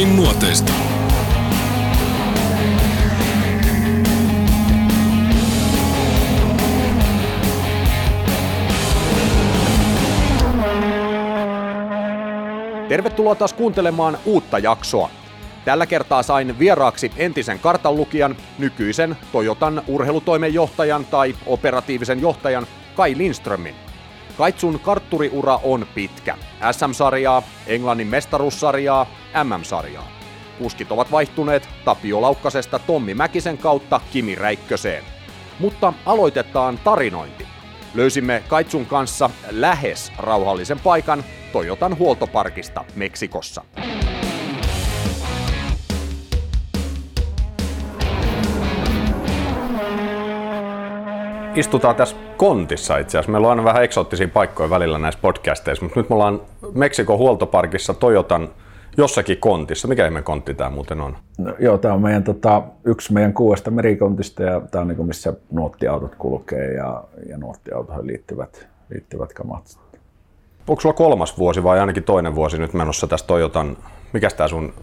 Tommin nuoteista. Tervetuloa taas kuuntelemaan uutta jaksoa. Tällä kertaa sain vieraaksi entisen kartanlukijan, nykyisen Toyotan urheilutoimenjohtajan tai operatiivisen johtajan Kai Lindströmin. Kaitsun kartturiura on pitkä. SM-sarjaa, Englannin mestaruussarjaa, MM-sarjaa. Kuskit ovat vaihtuneet Tapio Laukkasesta Tommi Mäkisen kautta Kimi Räikköseen. Mutta aloitetaan tarinointi. Löysimme Kaitsun kanssa lähes rauhallisen paikan Toyotan huoltoparkista Meksikossa. Istutaan tässä kontissa itse asiassa. Meillä on aina vähän eksoottisia paikkoja välillä näissä podcasteissa, mutta nyt me ollaan Meksikon huoltoparkissa Toyotan jossakin kontissa. Mikä ihme kontti tämä muuten on? No, joo, tämä on meidän, tota, yksi meidän kuudesta merikontista ja tämä on niin missä nuottiautot kulkee ja, ja nuottiautoihin liittyvät, liittyvät kamat. Onko sulla kolmas vuosi vai ainakin toinen vuosi nyt menossa tässä Toyotan, mikä tämä sun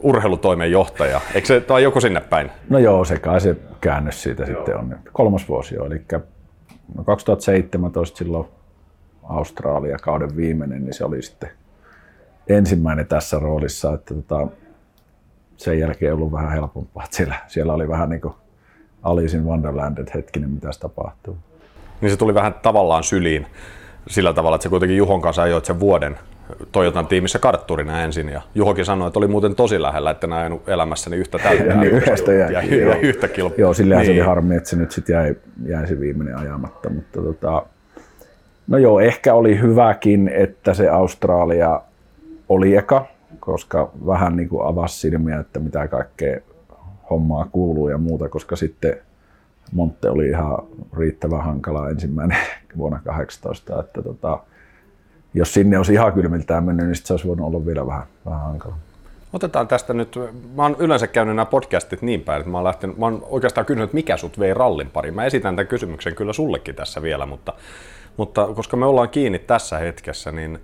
urheilutoimen johtaja? Eikö se, tai joku sinne päin? No joo, se kai se käännös siitä joo. sitten on. Kolmas vuosi jo, eli no 2017 silloin Australia kauden viimeinen, niin se oli sitten ensimmäinen tässä roolissa, että tota, sen jälkeen ollut vähän helpompaa. Että siellä, siellä oli vähän niin kuin Alice in Wonderland, että hetkinen, mitä tapahtuu. Niin se tuli vähän tavallaan syliin sillä tavalla, että se kuitenkin Juhon kanssa ajoit sen vuoden Toyotan tiimissä kartturina ensin ja Juhokin sanoi, että oli muuten tosi lähellä, että en ajanut elämässäni yhtä täyttä niin yhdestä jäi, ja, ja, ja yhtä kilpaa. Joo, sillähän niin. se oli niin. harmi, että se nyt sitten jäi, jäi se viimeinen ajamatta, mutta tota, no joo, ehkä oli hyväkin, että se Australia oli eka, koska vähän niin kuin avasi silmiä, että mitä kaikkea hommaa kuuluu ja muuta, koska sitten Montte oli ihan riittävän hankala ensimmäinen vuonna 18, että tota, jos sinne olisi ihan kylmiltään mennyt, niin se olisi voinut olla vielä vähän, vähän hankala. Otetaan tästä nyt, mä oon yleensä käynyt nämä podcastit niin päin, että mä oon, lähtenyt, mä oon oikeastaan kysynyt, että mikä sut vei rallin pariin. Mä esitän tämän kysymyksen kyllä sullekin tässä vielä, mutta, mutta koska me ollaan kiinni tässä hetkessä, niin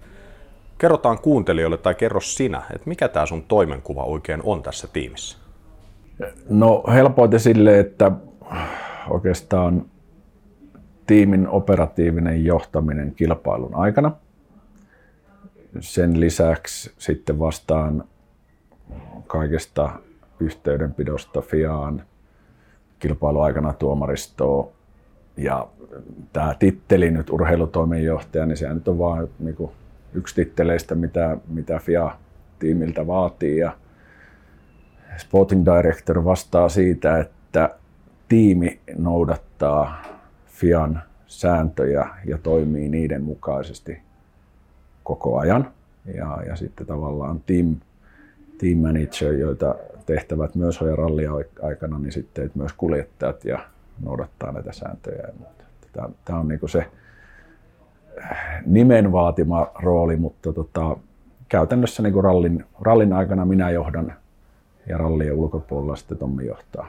kerrotaan kuuntelijoille tai kerro sinä, että mikä tämä sun toimenkuva oikein on tässä tiimissä? No helpoiten sille, että oikeastaan tiimin operatiivinen johtaminen kilpailun aikana. Sen lisäksi sitten vastaan kaikesta yhteydenpidosta FIAan kilpailuaikana tuomaristoa. Ja tämä titteli nyt urheilutoimenjohtaja, niin se nyt on vain niin yksi titteleistä, mitä, mitä FIA-tiimiltä vaatii. Ja Sporting Director vastaa siitä, että tiimi noudattaa FIAN sääntöjä ja toimii niiden mukaisesti koko ajan. Ja, ja sitten tavallaan team, team manager, joita tehtävät myös hoja rallia aikana, niin sitten että myös kuljettajat ja noudattaa näitä sääntöjä. Tämä, tämä on niin se nimen vaatima rooli, mutta tota, käytännössä niin rallin, rallin aikana minä johdan ja rallien ulkopuolella sitten Tommi johtaa.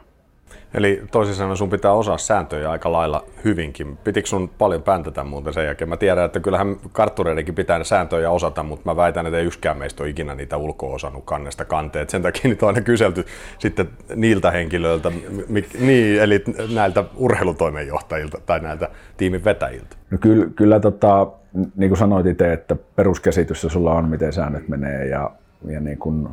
Eli toisin sanoen sun pitää osaa sääntöjä aika lailla hyvinkin. Pitikö sun paljon päntätä muuten sen jälkeen? Mä tiedän, että kyllähän karttureidenkin pitää sääntöjä osata, mutta mä väitän, että ei yksikään meistä ole ikinä niitä ulkoa osannut kannesta kanteet. Sen takia niitä on aina kyselty sitten niiltä henkilöiltä, niin, eli näiltä urheilutoimenjohtajilta tai näiltä tiimin vetäjiltä. No kyllä, kyllä tota, niin kuin sanoit itse, että peruskäsitys sulla on, miten säännöt menee ja, ja niin kuin,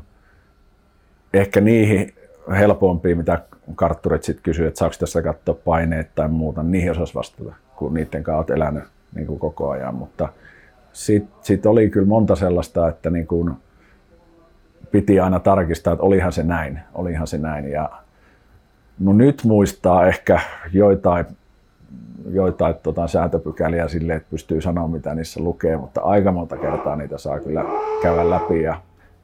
ehkä niihin helpompia, mitä kartturit sitten kysyy, että saako tässä katsoa paineet tai muuta, niihin osas vastata, kun niiden kanssa olet elänyt niin kuin koko ajan. Mutta sitten sit oli kyllä monta sellaista, että niin kuin piti aina tarkistaa, että olihan se näin, olihan se näin. Ja no nyt muistaa ehkä joitain, joitain tota, säätöpykäliä sille, että pystyy sanoa mitä niissä lukee, mutta aika monta kertaa niitä saa kyllä käydä läpi ja,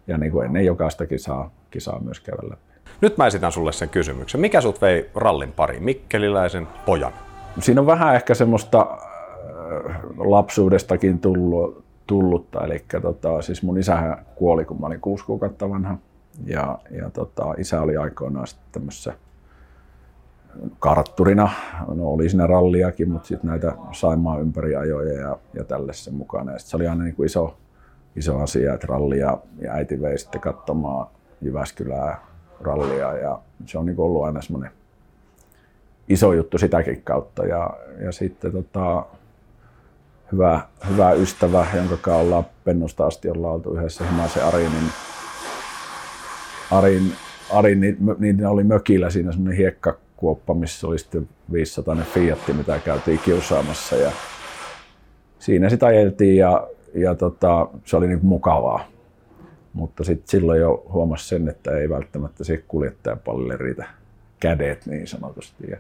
ja niin kuin ennen jokaista kisaa, kisaa myös käydä läpi. Nyt mä esitän sulle sen kysymyksen. Mikä sut vei rallin pariin, Mikkeliläisen pojan? Siinä on vähän ehkä semmoista äh, lapsuudestakin tullut, tullutta. Eli tota, siis mun isähän kuoli, kun mä olin kuusi kuukautta vanha. Ja, ja tota, isä oli aikoinaan sitten tämmössä kartturina. No oli siinä ralliakin, mutta sitten näitä Saimaa ympäri ajoja ja, ja tälle sen mukana. Ja sit se oli aina niin kuin iso, iso asia, että rallia ja äiti vei sitten katsomaan Jyväskylää rallia ja se on niin ollut aina semmoinen iso juttu sitäkin kautta. Ja, ja sitten tota, hyvä, hyvä ystävä, jonka kanssa ollaan pennusta asti ollaan oltu yhdessä, Himasen Ari, niin Arin, Arin niin, niin oli mökillä siinä semmoinen hiekkakuoppa, missä oli sitten 500 Fiatti, mitä käytiin kiusaamassa. Ja siinä sitä ajeltiin ja, ja tota, se oli niin mukavaa. Mutta sitten silloin jo huomasi sen, että ei välttämättä se kuljettajapallille riitä kädet niin sanotusti. Ja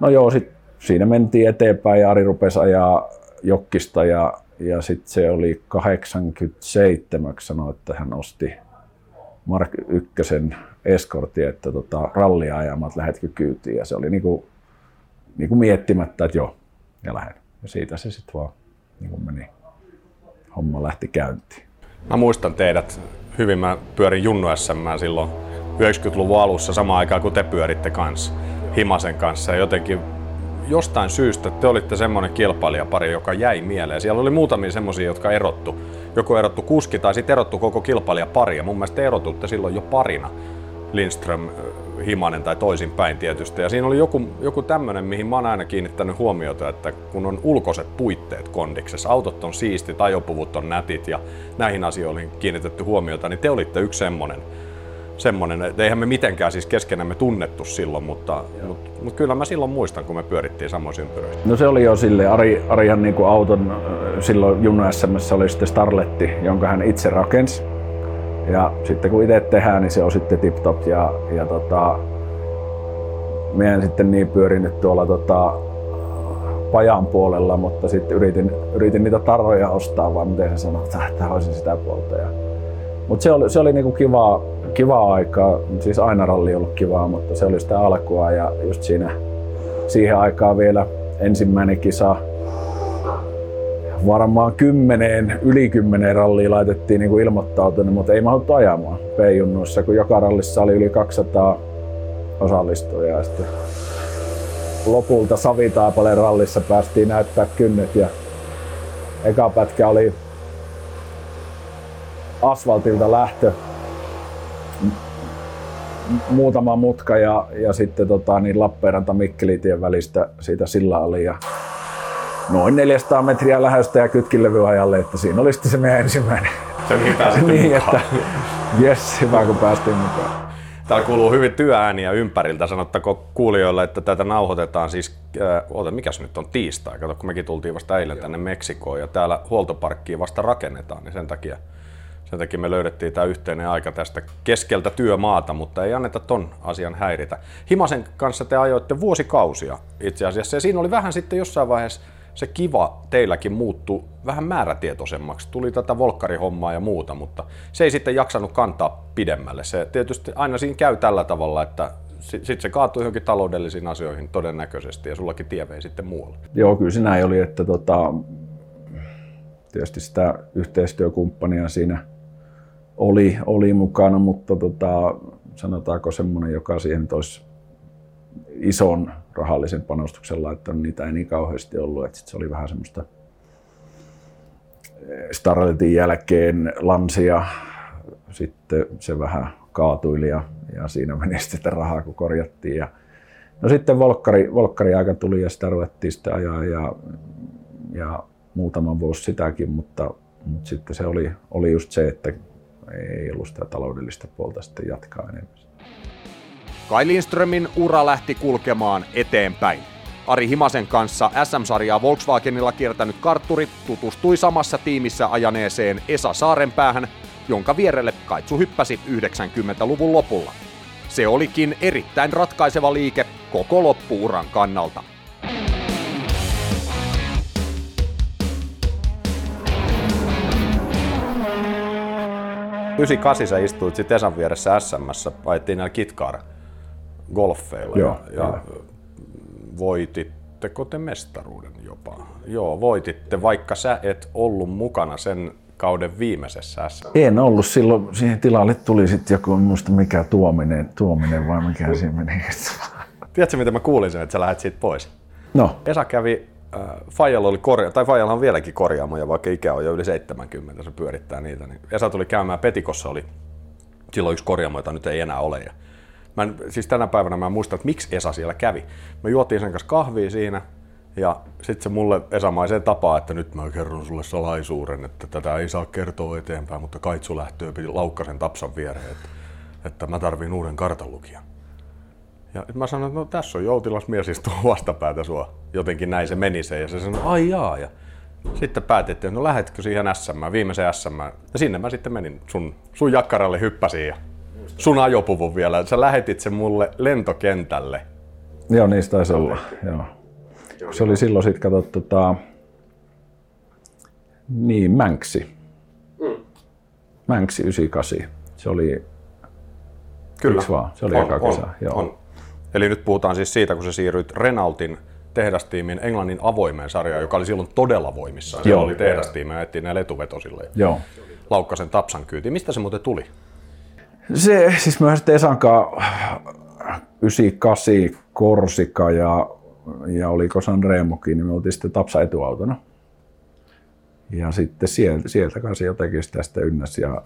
no joo, sit siinä mentiin eteenpäin ja Ari rupesi ajaa jokkista ja, ja sitten se oli 87, sanoi, että hän osti Mark Ykkösen eskortti, että tota, ralliajamat lähetkö kyytiin ja se oli niinku, niinku miettimättä, että joo, ja lähden. Ja siitä se sitten vaan niinku meni, homma lähti käyntiin. Mä muistan teidät hyvin, mä pyörin Junnu SM silloin 90-luvun alussa samaan aikaan kuin te pyöritte kanssa Himasen kanssa ja jotenkin jostain syystä te olitte semmoinen kilpailijapari, joka jäi mieleen. Siellä oli muutamia semmoisia, jotka erottu. Joku erottu kuski tai sitten erottu koko kilpailijapari ja mun mielestä te erotutte silloin jo parina. Lindström, Himanen tai toisinpäin tietysti. Ja siinä oli joku, joku tämmöinen, mihin mä oon aina kiinnittänyt huomiota, että kun on ulkoiset puitteet kondiksessa, autot on siistit, ajopuvut on nätit ja näihin asioihin kiinnitetty huomiota, niin te olitte yksi semmoinen semmoinen, että eihän me mitenkään siis keskenämme tunnettu silloin, mutta, mutta, mutta, kyllä mä silloin muistan, kun me pyörittiin samoissa ympyröissä. No se oli jo silleen, Ari, Arihan niin kuin auton, silloin Junno SMS oli sitten Starletti, jonka hän itse rakensi. Ja sitten kun itse tehdään, niin se on sitten tip-top. Ja, ja tota, meidän sitten niin pyörinyt tuolla tota, pajan puolella, mutta sitten yritin, yritin niitä tarroja ostaa, vaan miten se sanoo, että olisin sitä puolta. Ja, mutta se oli, se oli niinku kivaa, kivaa aikaa, siis aina ralli ollut kivaa, mutta se oli sitä alkua. Ja just siinä siihen aikaan vielä ensimmäinen kisa varmaan kymmeneen, yli kymmeneen ralliin laitettiin niin ilmoittautunut, mutta ei mahduttu ajamaan P-junnuissa, kun joka rallissa oli yli 200 osallistujaa. Sitten lopulta Savitaapaleen rallissa päästiin näyttää kynnet ja eka pätkä oli asfaltilta lähtö muutama mutka ja, ja sitten tota, niin Lappeenranta Mikkelitien välistä siitä sillä oli ja noin 400 metriä lähöstä ja kytkilevyajalle, että siinä oli sitten se meidän ensimmäinen. Se niin niin, että yes, hyvä kun päästiin mukaan. Täällä kuuluu hyvin työääniä ympäriltä. Sanottako kuulijoille, että tätä nauhoitetaan siis, äh, oota, mikäs nyt on tiistai? Kato, kun mekin tultiin vasta eilen tänne Meksikoon ja täällä huoltoparkkiin vasta rakennetaan, niin sen takia sen takia me löydettiin tämä yhteinen aika tästä keskeltä työmaata, mutta ei anneta ton asian häiritä. Himasen kanssa te ajoitte vuosikausia itse asiassa ja siinä oli vähän sitten jossain vaiheessa se kiva teilläkin muuttu vähän määrätietoisemmaksi. Tuli tätä volkkarihommaa ja muuta, mutta se ei sitten jaksanut kantaa pidemmälle. Se tietysti aina siinä käy tällä tavalla, että sitten se kaatui johonkin taloudellisiin asioihin todennäköisesti ja sullakin tie vei sitten muualle. Joo, kyllä se näin oli, että tota, tietysti sitä yhteistyökumppania siinä oli, oli mukana, mutta tota, sanotaanko semmoinen, joka siihen olisi ison rahallisen panostuksen laittanut, niitä ei niin kauheasti ollut. Että sit se oli vähän semmoista eh, Starletin jälkeen lansia, sitten se vähän kaatuili ja, ja siinä meni sitten rahaa, kun korjattiin. Ja, no sitten volkkari, volkkari aika tuli ja sitä ruvettiin sitten ajaa ja, ja muutaman vuosi sitäkin, mutta, mutta sitten se oli, oli just se, että ei ollut sitä taloudellista puolta sitten jatkaa enemmän. Kai Lindströmin ura lähti kulkemaan eteenpäin. Ari Himasen kanssa SM-sarjaa Volkswagenilla kiertänyt kartturi tutustui samassa tiimissä ajaneeseen Esa Saarenpäähän, jonka vierelle Kaitsu hyppäsi 90-luvun lopulla. Se olikin erittäin ratkaiseva liike koko loppuuran kannalta. 98 sä istuit sitten Esan vieressä SMssä, ajettiin näillä kitkaara golfeilla Joo, ja, ja voititteko te mestaruuden jopa? Joo, voititte, vaikka sä et ollut mukana sen kauden viimeisessä S. En ollut silloin, siihen tilalle tuli sitten joku, muista mikä tuominen, tuominen vai mikä siinä meni. Tiedätkö, mitä mä kuulin sen, että sä lähdet siitä pois? No. Esa kävi äh, Fajalla oli korja, tai Fajalla on vieläkin korjaamoja, vaikka ikä on jo yli 70, se pyörittää niitä. Niin Esa tuli käymään Petikossa, oli Silloin yksi korjaamo, jota nyt ei enää ole. Ja mä en, siis tänä päivänä mä en muista, että miksi Esa siellä kävi. Me juotiin sen kanssa kahvia siinä, ja sitten se mulle Esamaiseen tapaa, että nyt mä kerron sulle salaisuuden, että tätä ei saa kertoa eteenpäin, mutta Kaitsu lähtöö piti Laukkasen tapsan viereen, että, että mä tarviin uuden kartanlukijan. Ja mä sanoin, että no tässä on joutilas mies istuu vastapäätä sua. Jotenkin näin se meni se ja se sanoi, ai jaa. Ja sitten päätettiin, että no lähetkö siihen SM, viimeisen SM. Ja sinne mä sitten menin, sun, sun jakkaralle hyppäsin ja sun ajopuvun vielä. Sä lähetit sen mulle lentokentälle. Joo, niistä taisi olla. Joo. Se oli silloin sitten, kato, tota, niin, Mänksi. Mm. Mänksi 98. Se oli, Kyllä. vaan? Se oli on, eka kesä. On, Joo. on. Eli nyt puhutaan siis siitä, kun sä siirryit Renaultin tehdastiimin Englannin avoimeen sarjaan, joka oli silloin todella voimissaan. Siellä Joo. oli tehdastiimi ja näillä etuvetosille. Joo. Laukkasen tapsan kyyti. Mistä se muuten tuli? Se, siis mä sitten Esan kanssa 98 Korsika ja, ja oliko Sanremokin, niin me oltiin sitten Tapsa etuautona. Ja sitten sieltä, sieltä kanssa jotenkin sitä sitten ynnäs ja,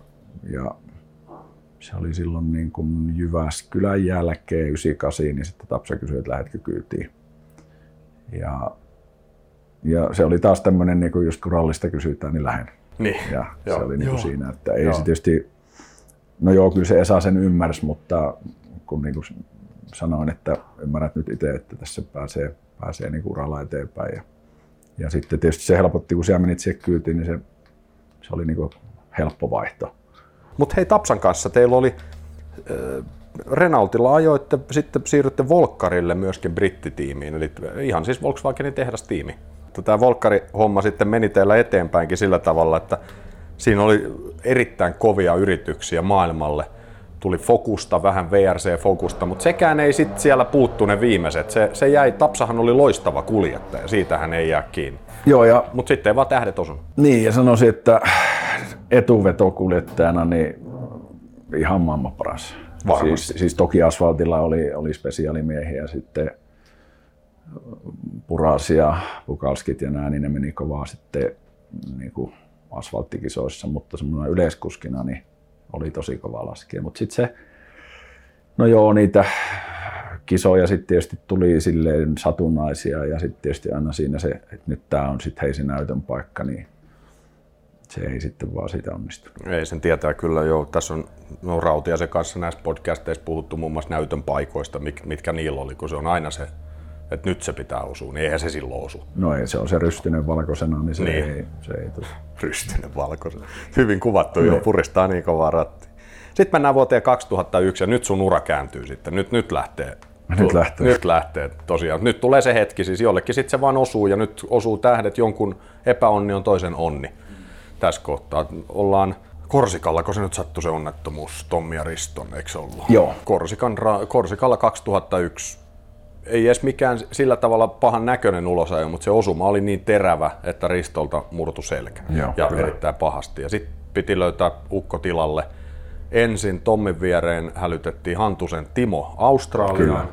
ja se oli silloin niin kuin Jyväskylän jälkeen 98, niin sitten Tapsa kysyi, että lähetkö kyytiin. Ja, ja se oli taas tämmöinen, niin kuin just kun rallista kysytään, niin lähden. Niin. Ja se Joo. oli niin kuin Joo. siinä, että ei Joo. se tietysti, no joo, kyllä se Esa sen ymmärsi, mutta kun niin kuin sanoin, että ymmärrät nyt itse, että tässä pääsee, pääsee niin uralla eteenpäin. Ja, ja sitten tietysti se helpotti, kun siellä menit siihen kyytiin, niin se, se oli niin kuin helppo vaihto. Mutta hei Tapsan kanssa teillä oli äh, Renaultilla ajoitte, sitten siirrytte Volkkarille myöskin brittitiimiin, eli ihan siis Volkswagenin tehdastiimi. Tämä Volkkari-homma sitten meni teillä eteenpäinkin sillä tavalla, että siinä oli erittäin kovia yrityksiä maailmalle. Tuli Fokusta, vähän VRC-Fokusta, mutta sekään ei sitten siellä puuttu ne viimeiset. Se, se jäi, Tapsahan oli loistava kuljettaja, siitähän ei jää kiinni. Joo, ja Mutta sitten ei vaan tähdet osunut. Niin, ja sanoisin, että etuvetokuljettajana niin ihan maailman paras. Varmasti. Siis, siis toki asfaltilla oli, oli spesiaalimiehiä sitten Puras ja Pukalskit ja nämä, niin ne meni kovaa sitten niin kuin asfalttikisoissa, mutta semmoinen yleiskuskina niin oli tosi kova laskea. Mutta sitten se, no joo, niitä kisoja sitten tietysti tuli silleen satunnaisia ja sitten tietysti aina siinä se, että nyt tämä on sitten heisi näytön paikka, niin se ei sitten vaan siitä onnistu. Ei sen tietää kyllä jo. Tässä on no, Rautiaisen kanssa näissä podcasteissa puhuttu muun muassa näytön paikoista, mitkä niillä oli, kun se on aina se, että nyt se pitää osua, niin eihän se silloin osu. No ei, se on se rystynen valkoisena, niin se Niin. ei, se ei tule. Rystynen valkoisen. Hyvin kuvattu jo, puristaa niin kovaa ratti. Sitten mennään vuoteen 2001 ja nyt sun ura kääntyy sitten. Nyt, nyt lähtee. Nyt lähtee. Nyt lähtee tosiaan. Nyt tulee se hetki, siis jollekin sitten se vaan osuu ja nyt osuu tähdet, jonkun epäonni on toisen onni. Tässä kohtaa ollaan Korsikalla, kun se nyt sattui se onnettomuus, Tommi ja Riston, eikö se ollut? Joo. Korsikan, Korsikalla 2001. Ei edes mikään sillä tavalla pahan näköinen ulosajo, mutta se osuma oli niin terävä, että Ristolta murtu selkä. Joo, ja kyllä. erittäin pahasti. Ja sitten piti löytää ukko tilalle. Ensin Tommin viereen hälytettiin Hantusen Timo Australiaan, Kyllä.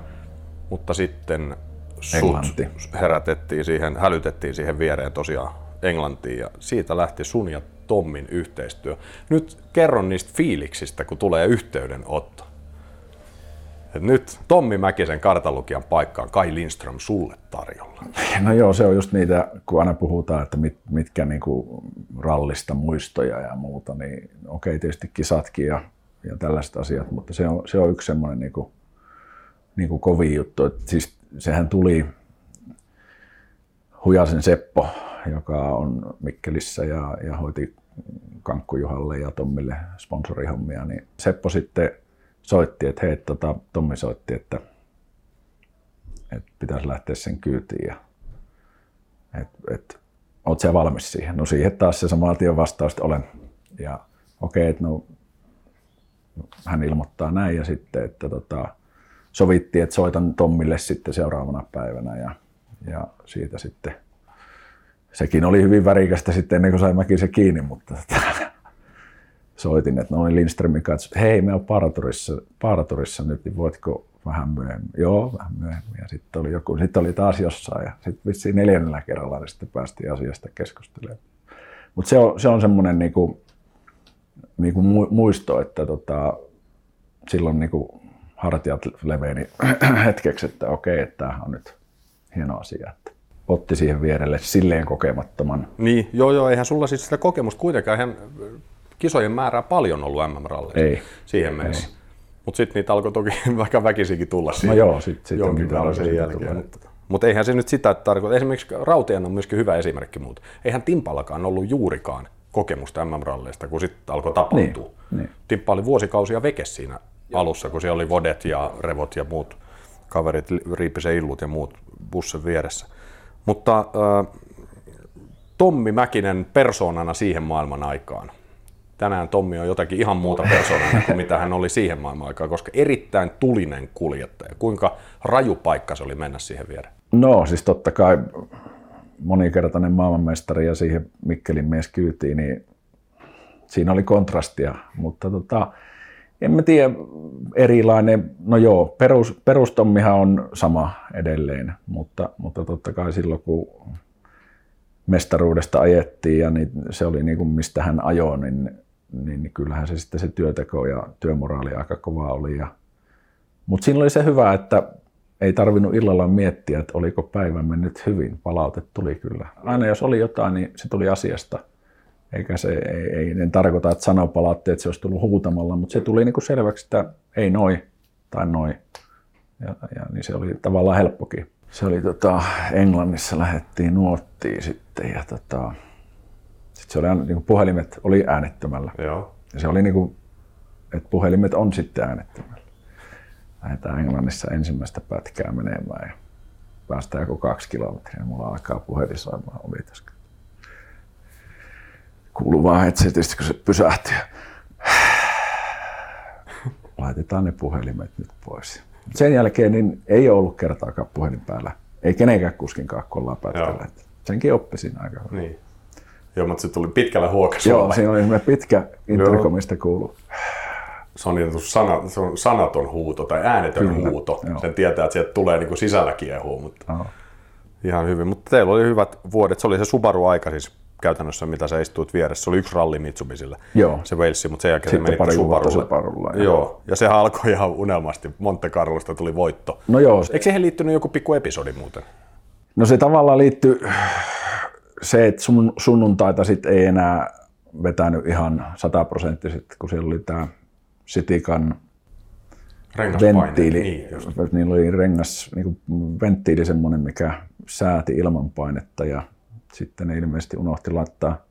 mutta sitten sut Englanti. herätettiin siihen, hälytettiin siihen viereen tosiaan Englantiin ja siitä lähti sun ja Tommin yhteistyö. Nyt kerron niistä fiiliksistä, kun tulee yhteydenotto. Nyt Tommi Mäkisen kartalukijan paikkaan Kai Lindström sulle tarjolla. No joo, se on just niitä, kun aina puhutaan, että mit, mitkä niinku rallista muistoja ja muuta, niin okei tietysti kisatkin ja, ja tällaiset asiat, mutta se on, se on yksi semmoinen niinku, niinku kovin juttu. Et siis sehän tuli Hujasen Seppo, joka on Mikkelissä ja, ja hoiti Kankku Juhalle ja Tommille sponsorihommia, niin Seppo sitten soitti, että hei, tota, Tommi soitti, että, että pitäisi lähteä sen kyytiin ja et, et, oot sä valmis siihen? No siihen taas se saman tien vastaus, että olen. Ja okei, okay, että no, hän ilmoittaa näin ja sitten, että tota, sovittiin, että soitan Tommille sitten seuraavana päivänä ja, ja siitä sitten sekin oli hyvin värikästä sitten ennen kuin sai mäkin se kiinni, mutta tota, soitin, että no niin Lindströmin kanssa, hei me on Paraturissa, Paraturissa nyt, niin voitko vähän myöhemmin? Joo, vähän myöhemmin. Ja sitten oli joku, sitten oli taas jossain ja sitten vissiin neljännellä kerralla niin sitten päästiin asiasta keskustelemaan. Mutta se on, se on semmoinen niinku, niinku mu- muisto, että tota, silloin niin kuin hartiat leveeni hetkeksi, että okei, että tämä on nyt hieno asia. Että otti siihen vierelle silleen kokemattoman. Niin, joo joo, eihän sulla siis sitä kokemusta kuitenkaan, eihän kisojen määrää paljon ollut MM-ralleissa Ei. siihen mennessä. Mutta sitten niitä alkoi toki vaikka väkisinkin tulla No siihen joo, sitten sit jonkin on verran sen jälkeen. Mutta, mutta eihän se nyt sitä tarkoita. Esimerkiksi Rautien on myöskin hyvä esimerkki muuta. Eihän Timpallakaan ollut juurikaan kokemusta MM-ralleista, kun sitten alkoi tapahtua. Niin, niin. Timppa oli vuosikausia vekes siinä alussa, kun siellä oli vodet ja revot ja muut kaverit, Riipisen illut ja muut bussen vieressä. Mutta äh, Tommi Mäkinen persoonana siihen maailman aikaan. Tänään Tommi on jotakin ihan muuta persoonana kuin mitä hän oli siihen maailman aikaan, koska erittäin tulinen kuljettaja. Kuinka raju paikka se oli mennä siihen viereen? No siis totta kai monikertainen maailmanmestari ja siihen Mikkelin mies kyytiin, niin siinä oli kontrastia, mutta tota, en mä tiedä, erilainen, no joo, perus, perustommihan on sama edelleen, mutta, mutta totta kai silloin kun mestaruudesta ajettiin ja niin se oli niin kuin mistä hän ajoi, niin, niin, niin kyllähän se sitten se työteko ja työmoraali aika kova oli. Ja, mutta siinä oli se hyvä, että ei tarvinnut illalla miettiä, että oliko päivä mennyt hyvin. Palaute tuli kyllä. Aina jos oli jotain, niin se tuli asiasta. Eikä se, ei, ei en tarkoita, että sanopalaatti, että se olisi tullut huutamalla, mutta se tuli niin kuin selväksi, että ei noi tai noi. Ja, ja niin se oli tavallaan helppokin. Se oli tota, Englannissa lähettiin nuottiin sitten ja tota, sit se oli niin kuin puhelimet oli äänettömällä. Joo. Ja se oli niin kuin, että puhelimet on sitten äänettömällä. Lähdetään Englannissa ensimmäistä pätkää menemään ja päästään joku kaksi kilometriä ja mulla alkaa puhelin soimaan oli tässä. Kuuluu vaan headsetistä, kun se pysähtyy. Laitetaan ne puhelimet nyt pois. Sen jälkeen niin ei ollut kertaakaan puhelin päällä. Ei kenenkään kuskinkaan, kun ollaan pätkällä. Senkin oppisin aika hyvin. Niin. Joo, mutta se tuli pitkällä huokasulla. Joo, siinä oli semmoinen pitkä intercomista kuulu. se on, niin sana, se on sanaton huuto tai äänetön Kyllä, huuto. joo. Sen tietää, että sieltä tulee niin kuin sisällä kiehuu, mutta Joo. ihan hyvin. Mutta teillä oli hyvät vuodet. Se oli se Subaru-aika siis käytännössä, mitä sä istuit vieressä. Se oli yksi ralli Mitsubisille, Joo. se Walesi, mutta sen jälkeen Sitten se meni vuotta Subarulle. Subarulla, joo. Joo. ja sehän alkoi ihan unelmasti. Monte Carlosta tuli voitto. No joo, Eikö siihen liittynyt joku pikku episodi muuten? No se tavallaan liittyy se, että sun, sunnuntaita sit ei enää vetänyt ihan sataprosenttisesti, kun siellä oli tämä Sitikan venttiili. Niin, just. Niillä oli rengas, niin kuin venttiili semmoinen, mikä sääti ilmanpainetta ja sitten ne ilmeisesti unohti laittaa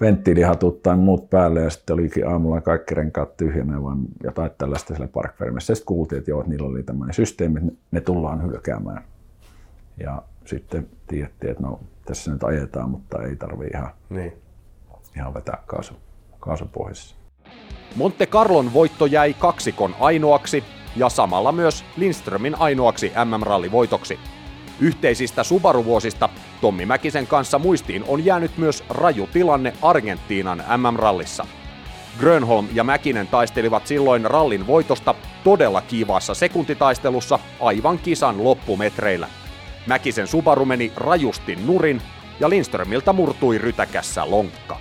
venttiilihatut tai muut päälle ja sitten olikin aamulla kaikki renkaat tyhjänä vaan jotain tällaista siellä parkfermessä. Sitten kuultiin, että joo, että niillä oli tämmöinen systeemi, että ne tullaan hylkäämään. Ja sitten tiedettiin, että no tässä nyt ajetaan, mutta ei tarvi ihan, Niin. ihan vetää kaasu, kaasu pois. Monte Carlon voitto jäi kaksikon ainoaksi ja samalla myös Lindströmin ainoaksi MM-rallivoitoksi. Yhteisistä Subaru-vuosista Tommi Mäkisen kanssa muistiin on jäänyt myös raju tilanne Argentiinan MM-rallissa. Grönholm ja Mäkinen taistelivat silloin rallin voitosta todella kiivaassa sekuntitaistelussa aivan kisan loppumetreillä. Mäkisen Subaru meni rajusti nurin ja Lindströmiltä murtui rytäkässä lonkka.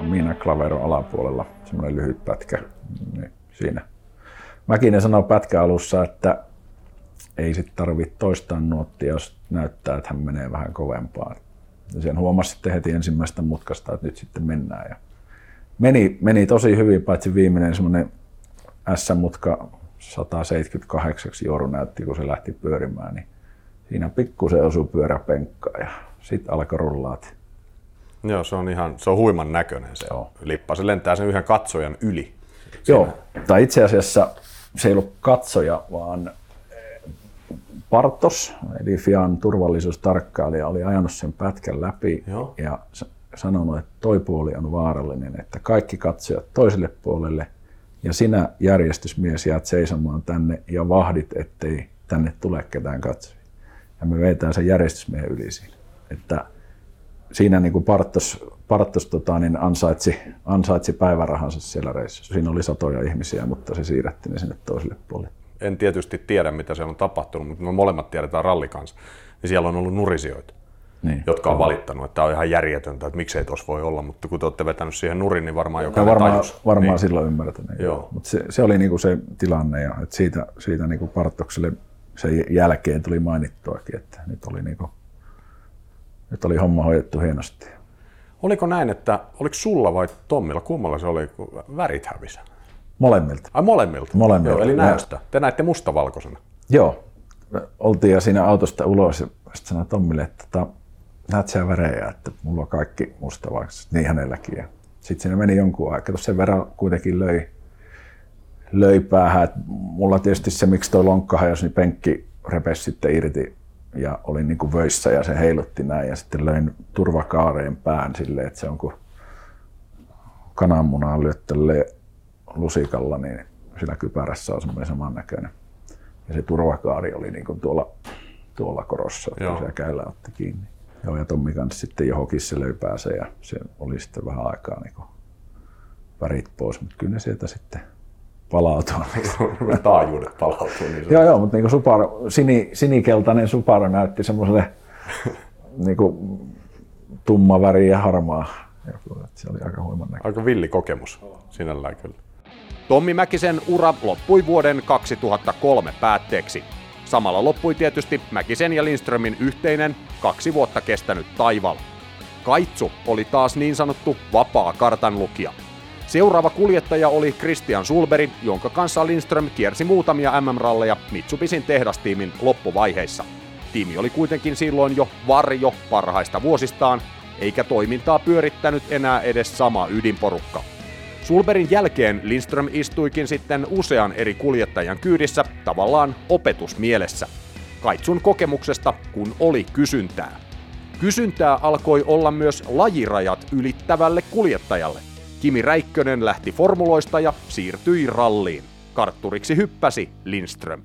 Miina Clavero alapuolella, semmoinen lyhyt pätkä. Niin siinä. Mäkinen sanoi pätkä alussa, että ei sit tarvitse toistaa nuottia, jos näyttää, että hän menee vähän kovempaa. Ja sen huomasi sitten heti ensimmäistä mutkasta, että nyt sitten mennään. Ja meni, meni tosi hyvin, paitsi viimeinen semmoinen S-mutka 178 Joru näytti, kun se lähti pyörimään, niin siinä pikkusen osui pyöräpenkkaan ja sitten alkoi rullaat. Joo, se on ihan, se on huiman näköinen se Joo. lippa. Se lentää sen yhden katsojan yli. Joo, tai itse asiassa se ei ollut katsoja, vaan eh, Partos, eli Fian turvallisuustarkkailija, oli ajanut sen pätkän läpi Joo. ja sanonut, että toi puoli on vaarallinen, että kaikki katsojat toiselle puolelle ja sinä järjestysmies jäät seisomaan tänne ja vahdit, ettei tänne tule ketään katsojia. Ja me vetään sen järjestysmiehen yli siinä. Että siinä niin kuin Partos, Partos tota, niin ansaitsi, ansaitsi päivärahansa siellä reissussa. Siinä oli satoja ihmisiä, mutta se siirrettiin ne sinne toiselle puolelle. En tietysti tiedä, mitä siellä on tapahtunut, mutta me molemmat tiedetään rallikanssa. Niin siellä on ollut nurisijoita. Niin, jotka on kyllä. valittanut, että tämä on ihan järjetöntä, että miksei tuossa voi olla, mutta kun te olette vetänyt siihen nurin, niin varmaan jokainen varmaan, tajus. Varmaan niin. silloin ymmärtänyt. Joo. Mutta se, se, oli niinku se tilanne ja että siitä, siitä niinku Partokselle sen jälkeen tuli mainittuakin, että nyt oli, niinku, nyt oli homma hoidettu hienosti. Oliko näin, että oliko sulla vai Tommilla, kummalla se oli, kun värit hävisi? Molemmilta. Ai molemmilta? Molemmilta. Joo, eli näöstä. Te näitte mustavalkoisena. Joo. Me oltiin ja siinä autosta ulos ja sitten sanoin Tommille, että siellä värejä, että mulla on kaikki mustavalkoiset, niin hänelläkin. Sitten siinä meni jonkun aikaa, sen verran kuitenkin löi, löi päähän. Et mulla tietysti se, miksi toi lonkka hajosi, niin penkki repesi sitten irti ja olin niin kuin vöissä ja se heilutti näin ja sitten löin turvakaareen pään silleen, että se on kuin kananmunaa lyöttelee lusikalla, niin sillä kypärässä on semmoinen samannäköinen. Ja se turvakaari oli niin kuin tuolla, tuolla korossa, että se käillä otti kiinni. Joo, ja Tommi kanssa sitten johonkin se löi pääse ja se oli sitten vähän aikaa niin värit pois, mutta kyllä ne sieltä sitten palautuu. Taajuudet palautuu. Niin joo, joo, mutta niin Subaru, sini, sinikeltainen Subaru näytti semmoiselle niin tumma väri ja harmaa. Se oli aika huiman näköinen. Aika villi kokemus sinällään kyllä. Tommi Mäkisen ura loppui vuoden 2003 päätteeksi. Samalla loppui tietysti Mäkisen ja Lindströmin yhteinen kaksi vuotta kestänyt taival. Kaitsu oli taas niin sanottu vapaa kartanlukija. Seuraava kuljettaja oli Christian Sulberi, jonka kanssa Lindström kiersi muutamia MM-ralleja Mitsubisin tehdastiimin loppuvaiheissa. Tiimi oli kuitenkin silloin jo varjo parhaista vuosistaan, eikä toimintaa pyörittänyt enää edes sama ydinporukka. Sulberin jälkeen Lindström istuikin sitten usean eri kuljettajan kyydissä tavallaan opetusmielessä. Kaitsun kokemuksesta, kun oli kysyntää. Kysyntää alkoi olla myös lajirajat ylittävälle kuljettajalle. Kimi Räikkönen lähti formuloista ja siirtyi ralliin. Kartturiksi hyppäsi Lindström.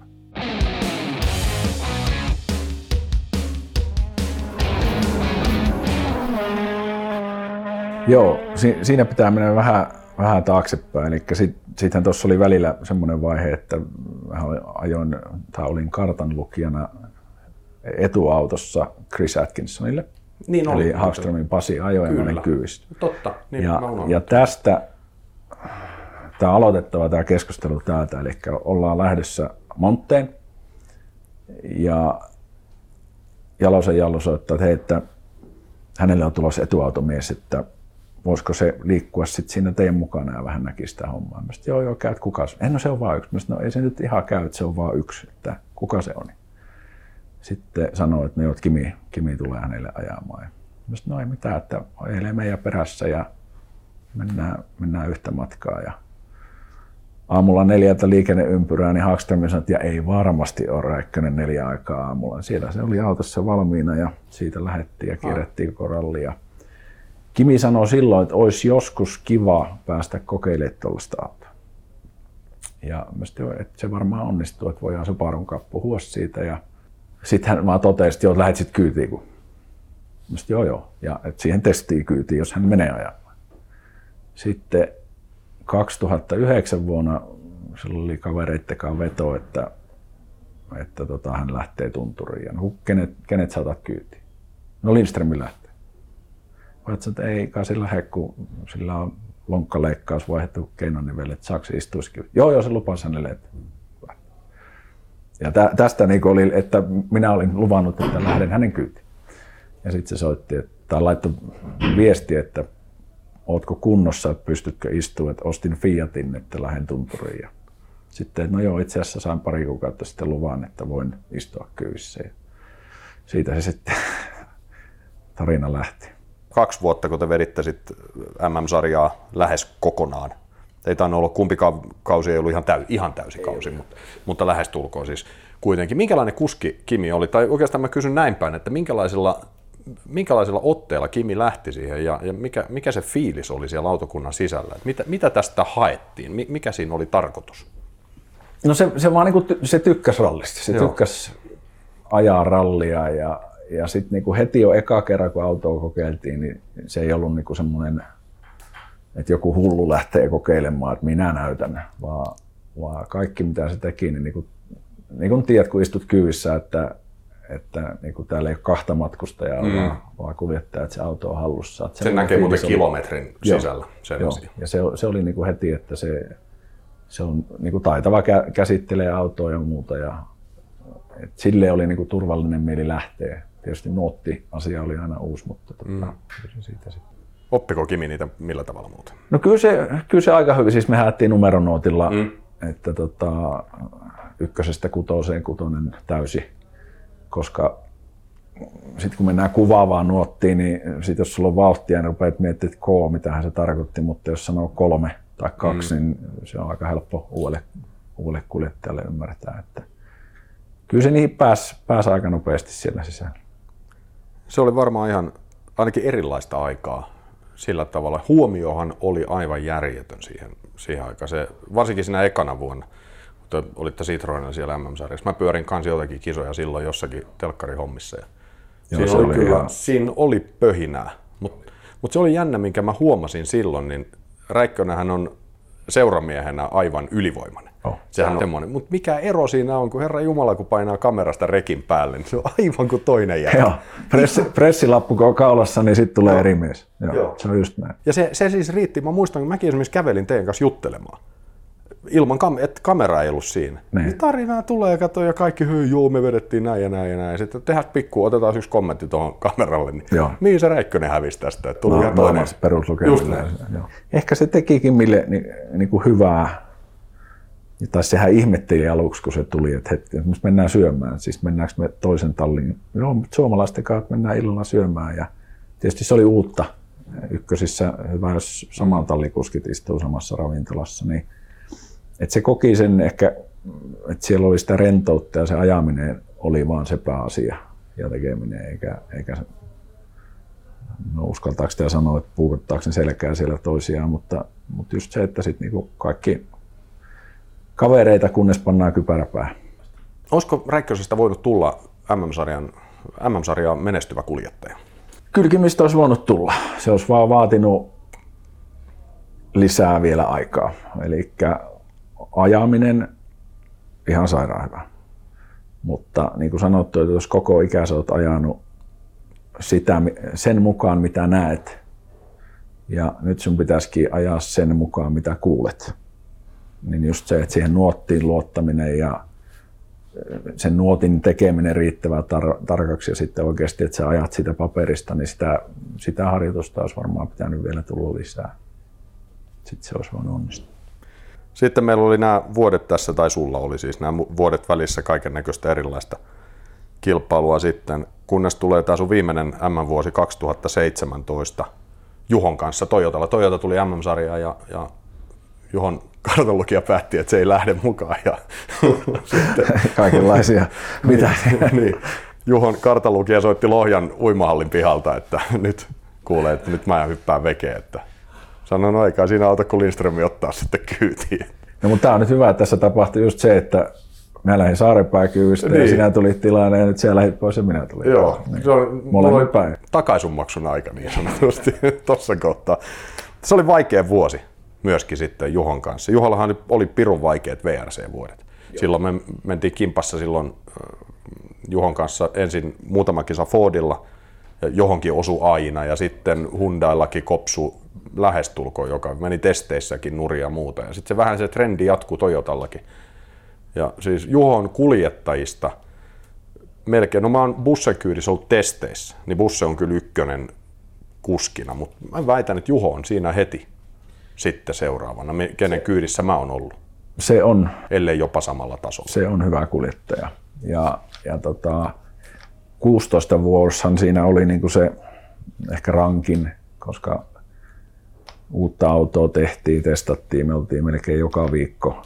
Joo, si- siinä pitää mennä vähän vähän taaksepäin. Eli sit, sittenhän tuossa oli välillä semmoinen vaihe, että ajoin, tai olin kartanlukijana etuautossa Chris Atkinsonille. Niin oli. Eli Hagströmin Pasi ajoi ja olin kyyistä. Totta, niin ja, ja tästä tämä aloitettava tämä keskustelu täältä, eli ollaan lähdössä Montteen ja Jalosen Jallo soittaa, että hei, että hänelle on tulossa etuautomies, että voisiko se liikkua sitten siinä teidän mukana ja vähän näki sitä hommaa. Mä sit, joo, joo, käyt kuka se? En, no se on vaan yksi. Mä sit, no ei se nyt ihan käy, että se on vaan yksi, että kuka se on. Sitten sanoi, että ne no, Kimi, Kimi tulee hänelle ajamaan. Mä sit, no ei mitään, että eilen meidän perässä ja mennään, mennään yhtä matkaa. Ja aamulla neljältä liikenneympyrää, niin Hagström sanoi, että ja ei varmasti ole Räikkönen neljä aikaa aamulla. Siellä se oli autossa valmiina ja siitä lähdettiin ja kierrettiin koko rallia. Kimi sanoi silloin, että olisi joskus kiva päästä kokeilemaan tuollaista autoa. Ja sitten, että se varmaan onnistuu, että voidaan se parun puhua siitä. Ja sitten hän vaan totesi, että joo, lähdet sitten kyytiin. Kun... Mä sitten, joo, joo. Ja että siihen testiin kyytiin, jos hän menee ajamaan. Sitten 2009 vuonna sillä oli kavereittekaan veto, että, että tota, hän lähtee tunturiin. Ja no, kenet, kenet saatat kyytiin? No Lindström lähtee. Voit että ei kai sillä lähde, kun sillä on lonkkaleikkaus vaihdettu keinonivelle, että saako istuisikin. Joo, joo, se lupasi hänelle. Että... Ja tä, tästä niin oli, että minä olin luvannut, että lähden hänen kyytiin. Ja sitten se soitti, että, tai laittoi viesti, että ootko kunnossa, että pystytkö istumaan, että ostin Fiatin, että lähden tunturiin. Ja sitten, no joo, itse asiassa saan pari kuukautta sitten luvan, että voin istua kyyssä. Ja siitä se sitten tarina lähti kaksi vuotta, kun te veditte sit MM-sarjaa lähes kokonaan. Ei tainnut olla kumpikaan kausi, ei ollut ihan, täy, ihan täysi kausi, mutta, mutta lähes tulkoon siis kuitenkin. Minkälainen kuski Kimi oli? Tai oikeastaan mä kysyn näin päin, että minkälaisella, minkälaisella otteella Kimi lähti siihen ja, ja mikä, mikä se fiilis oli siellä autokunnan sisällä? mitä, mitä tästä haettiin? Mikä siinä oli tarkoitus? No se, se vaan niin kuin, se tykkäs rallista. Se Joo. tykkäs ajaa rallia ja ja sitten niinku heti jo eka kerran, kun autoa kokeiltiin, niin se ei ollut niinku semmoinen, että joku hullu lähtee kokeilemaan, että minä näytän, vaan, vaan kaikki mitä se teki, niin, niinku, niin kuin tiedät, kun istut kyyvissä, että, että niin kuin täällä ei ole kahta matkustajaa, mm. vaan, vaan kuljettaja, että se auto on hallussa. Että se näkee muuten kilometrin oli, sisällä. Sen joo, ja se, se oli niin kuin heti, että se, se on niin kuin taitava kä- käsittelee autoa ja muuta. Ja, et sille oli niin kuin turvallinen mieli lähteä. Tietysti nuotti-asia oli aina uusi, mutta tota, mm. siitä sitten. Oppiko Kimi niitä millä tavalla muuten? No kyllä se, kyllä se aika hyvin. Siis me haettiin numeronootilla, mm. että tota, ykkösestä kutoseen kutonen täysi koska sitten kun mennään kuvaavaan nuottiin, niin sit jos sulla on vauhtia, niin rupeat miettimään, että K, mitähän se tarkoitti, mutta jos sanoo kolme tai kaksi, mm. niin se on aika helppo uudelle, uudelle kuljettajalle ymmärtää. Että kyllä se niihin pääsi, pääsi aika nopeasti siellä sisällä. Se oli varmaan ihan ainakin erilaista aikaa sillä tavalla. Huomiohan oli aivan järjetön siihen, siihen aikaan. Se, varsinkin siinä ekana vuonna te olitte Citroenilla siellä MM-sarjassa. Mä pyörin kanssa jotakin kisoja silloin jossakin telkkarihommissa. Ja Joo, siinä, oli kyllä, siinä oli pöhinää, mutta mut se oli jännä, minkä mä huomasin silloin, niin Räikkönähän on seuramiehenä aivan ylivoimainen. Oh, Sehän on. Mutta mikä ero siinä on, kun Herra Jumala, kun painaa kamerasta rekin päälle, niin se on aivan kuin toinen jätä. Joo, Pressi, pressilappu kun on kaulassa, niin sitten tulee eri mies. Joo, Joo. Se on just näin. Ja se, se siis riitti. Mä muistan, kun mäkin esimerkiksi kävelin teidän kanssa juttelemaan ilman kam- että kamera ei ollut siinä. Niin. niin tarinaa tulee, kato, ja kaikki hyy, juu, me vedettiin näin ja näin ja näin. Sitten tehdään pikku, otetaan yksi kommentti tuohon kameralle, niin Joo. mihin se Räikkönen hävisi tästä? Että tuli no, ihan toinen. Ehkä se tekikin mille niin, niin kuin hyvää, tai sehän ihmetteli aluksi, kun se tuli, että hetki, että mennään syömään. Siis mennäänkö me toisen tallin? Joo, mutta suomalaisten kanssa mennään illalla syömään. Ja tietysti se oli uutta. Ykkösissä hyvä, jos saman tallikuskit istuu samassa ravintolassa, niin et se koki sen ehkä, että siellä oli sitä rentoutta ja se ajaminen oli vaan se pääasia ja tekeminen, eikä, eikä no uskaltaako sitä sanoa, että puukottaako selkää siellä toisiaan, mutta, mutta just se, että sitten niinku kaikki kavereita, kunnes pannaan kypärä päähän. Olisiko Räikkösestä voinut tulla MM-sarjan, MM-sarjan menestyvä kuljettaja? Kylkimistä olisi voinut tulla. Se olisi vaan vaatinut lisää vielä aikaa. Eli ajaminen ihan sairaan hyvä. Mutta niin kuin sanottu, että jos koko ikänsä olet ajanut sitä, sen mukaan, mitä näet, ja nyt sun pitäisikin ajaa sen mukaan, mitä kuulet. Niin just se, että siihen nuottiin luottaminen ja sen nuotin tekeminen riittävää tar- tarkaksi ja sitten oikeasti, että sä ajat sitä paperista, niin sitä, sitä harjoitusta olisi varmaan pitänyt vielä tulla lisää. Sitten se olisi voinut onnistua. Sitten meillä oli nämä vuodet tässä, tai sulla oli siis nämä vuodet välissä kaiken näköistä erilaista kilpailua sitten, kunnes tulee tämä sun viimeinen M-vuosi 2017 Juhon kanssa Toyotalla. Toyota tuli M-sarjaan ja, ja Juhon kartanlukija päätti, että se ei lähde mukaan. Ja sitten, Kaikenlaisia. Mitä? niin, niin, Juhon kartanlukija soitti Lohjan uimahallin pihalta, että nyt kuulee, että nyt mä hyppään vekeen, että Sanon aikaa siinä auta, kun Lindström ottaa sitten kyytiin. No, mutta tämä on nyt hyvä, että tässä tapahtui just se, että mä lähdin Saarepääkyvystä niin. ja sinä tulit tilanne ja nyt siellä lähdit pois ja minä tulin. Joo, niin. se on, Molemmin päin. takaisunmaksun aika niin sanotusti tuossa kohtaa. Se oli vaikea vuosi myöskin sitten Juhon kanssa. Juhollahan oli pirun vaikeat VRC-vuodet. Joo. Silloin me mentiin kimpassa silloin Juhon kanssa ensin muutama kisa Fordilla, johonkin osu aina ja sitten Hyundaillakin kopsu lähestulkoon, joka meni testeissäkin nuria ja muuta. Ja sitten se vähän se trendi jatkuu Toyotallakin. Ja siis Juhon kuljettajista melkein, no mä oon bussen kyydissä ollut testeissä, niin busse on kyllä ykkönen kuskina, mutta mä väitän, että Juho on siinä heti sitten seuraavana, kenen kyydissä mä oon ollut. Se on. Ellei jopa samalla tasolla. Se on hyvä kuljettaja. Ja, ja tota, 16 vuoshan siinä oli niinku se ehkä rankin, koska uutta autoa tehtiin, testattiin, me oltiin melkein joka viikko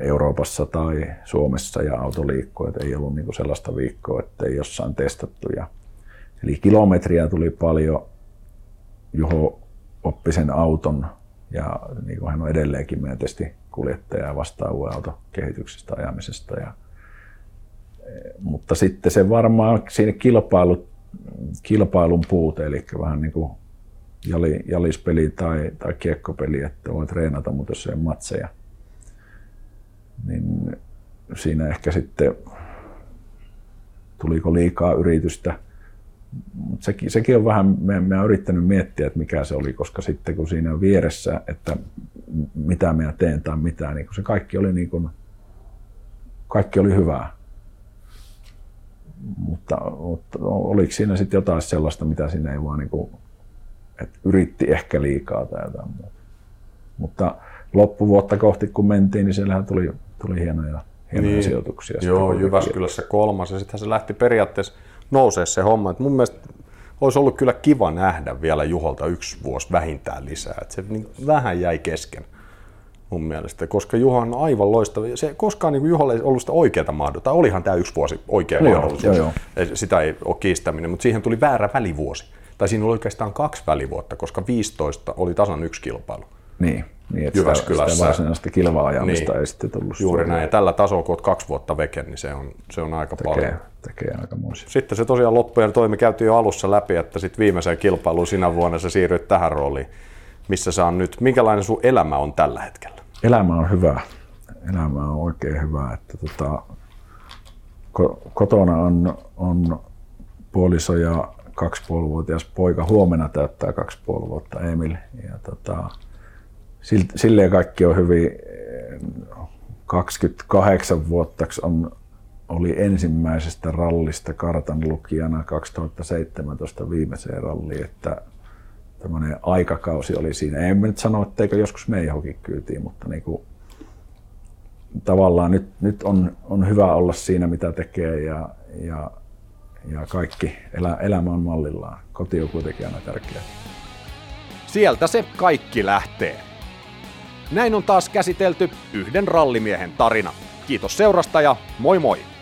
Euroopassa tai Suomessa ja auto liikkuu, että ei ollut niinku sellaista viikkoa, että ei jossain testattu. Ja, eli kilometriä tuli paljon, Juho oppi sen auton ja niin kuin hän on edelleenkin meidän testikuljettaja ja vastaa uuden auton kehityksestä ajamisesta. Ja, mutta sitten se varmaan siinä kilpailu, kilpailun puute, eli vähän niin kuin jali, jalispeli tai, tai kiekkopeli, että voi treenata, mutta jos ei ole matseja, niin siinä ehkä sitten tuliko liikaa yritystä. Sekin, sekin on vähän, me, me on yrittänyt miettiä, että mikä se oli, koska sitten kun siinä vieressä, että mitä minä teen tai mitä, niin se kaikki oli, niin kuin, kaikki oli hyvää. Mutta, mutta oliko siinä sitten jotain sellaista, mitä siinä ei vaan niin kuin, että yritti ehkä liikaa tai jotain muuta. Mutta loppuvuotta kohti kun mentiin, niin siellähän tuli, tuli hienoja, hienoja niin. sijoituksia. Joo, Jyväskylässä kolmas ja sittenhän se lähti periaatteessa nousee se homma. Et mun mielestä olisi ollut kyllä kiva nähdä vielä Juholta yksi vuosi vähintään lisää. Et se niin vähän jäi kesken mun mielestä, koska Juho on aivan loistava. Se koskaan niin Juholle ei ollut sitä oikeaa mahdollisuutta. Tai olihan tämä yksi vuosi oikea no mahdollisuus. Joo, joo. Sitä ei ole kiistäminen, mutta siihen tuli väärä välivuosi. Tai siinä oli oikeastaan kaksi välivuotta, koska 15 oli tasan yksi kilpailu. Niin, niin että Jyväskylässä. Sitä varsinaista kilva-ajamista niin, ei sitten tullut. Juuri näin. Ja tällä tasolla, kun olet kaksi vuotta veke, niin se on, se on aika tekee, paljon. Tekee aika muisia. Sitten se tosiaan loppujen toimi käytiin jo alussa läpi, että sitten viimeiseen kilpailuun sinä vuonna sä siirryit tähän rooliin, missä sä on nyt. Minkälainen sun elämä on tällä hetkellä? Elämä on hyvä. Elämä on oikein hyvä. Että tota, kotona on, on puoliso ja kaksipuolivuotias poika. Huomenna täyttää kaksi puoli vuotta Emil. Ja tota, silleen kaikki on hyvin. 28 vuotta on, oli ensimmäisestä rallista kartan lukijana 2017 viimeiseen ralliin, että tämmöinen aikakausi oli siinä. En nyt sano, etteikö joskus me johonkin kyytiin, mutta niin kuin, tavallaan nyt, nyt on, on hyvä olla siinä, mitä tekee ja, ja, ja kaikki, elä, elämä on mallillaan. Koti on kuitenkin aina tärkeä. Sieltä se kaikki lähtee. Näin on taas käsitelty yhden rallimiehen tarina. Kiitos seurasta ja moi moi!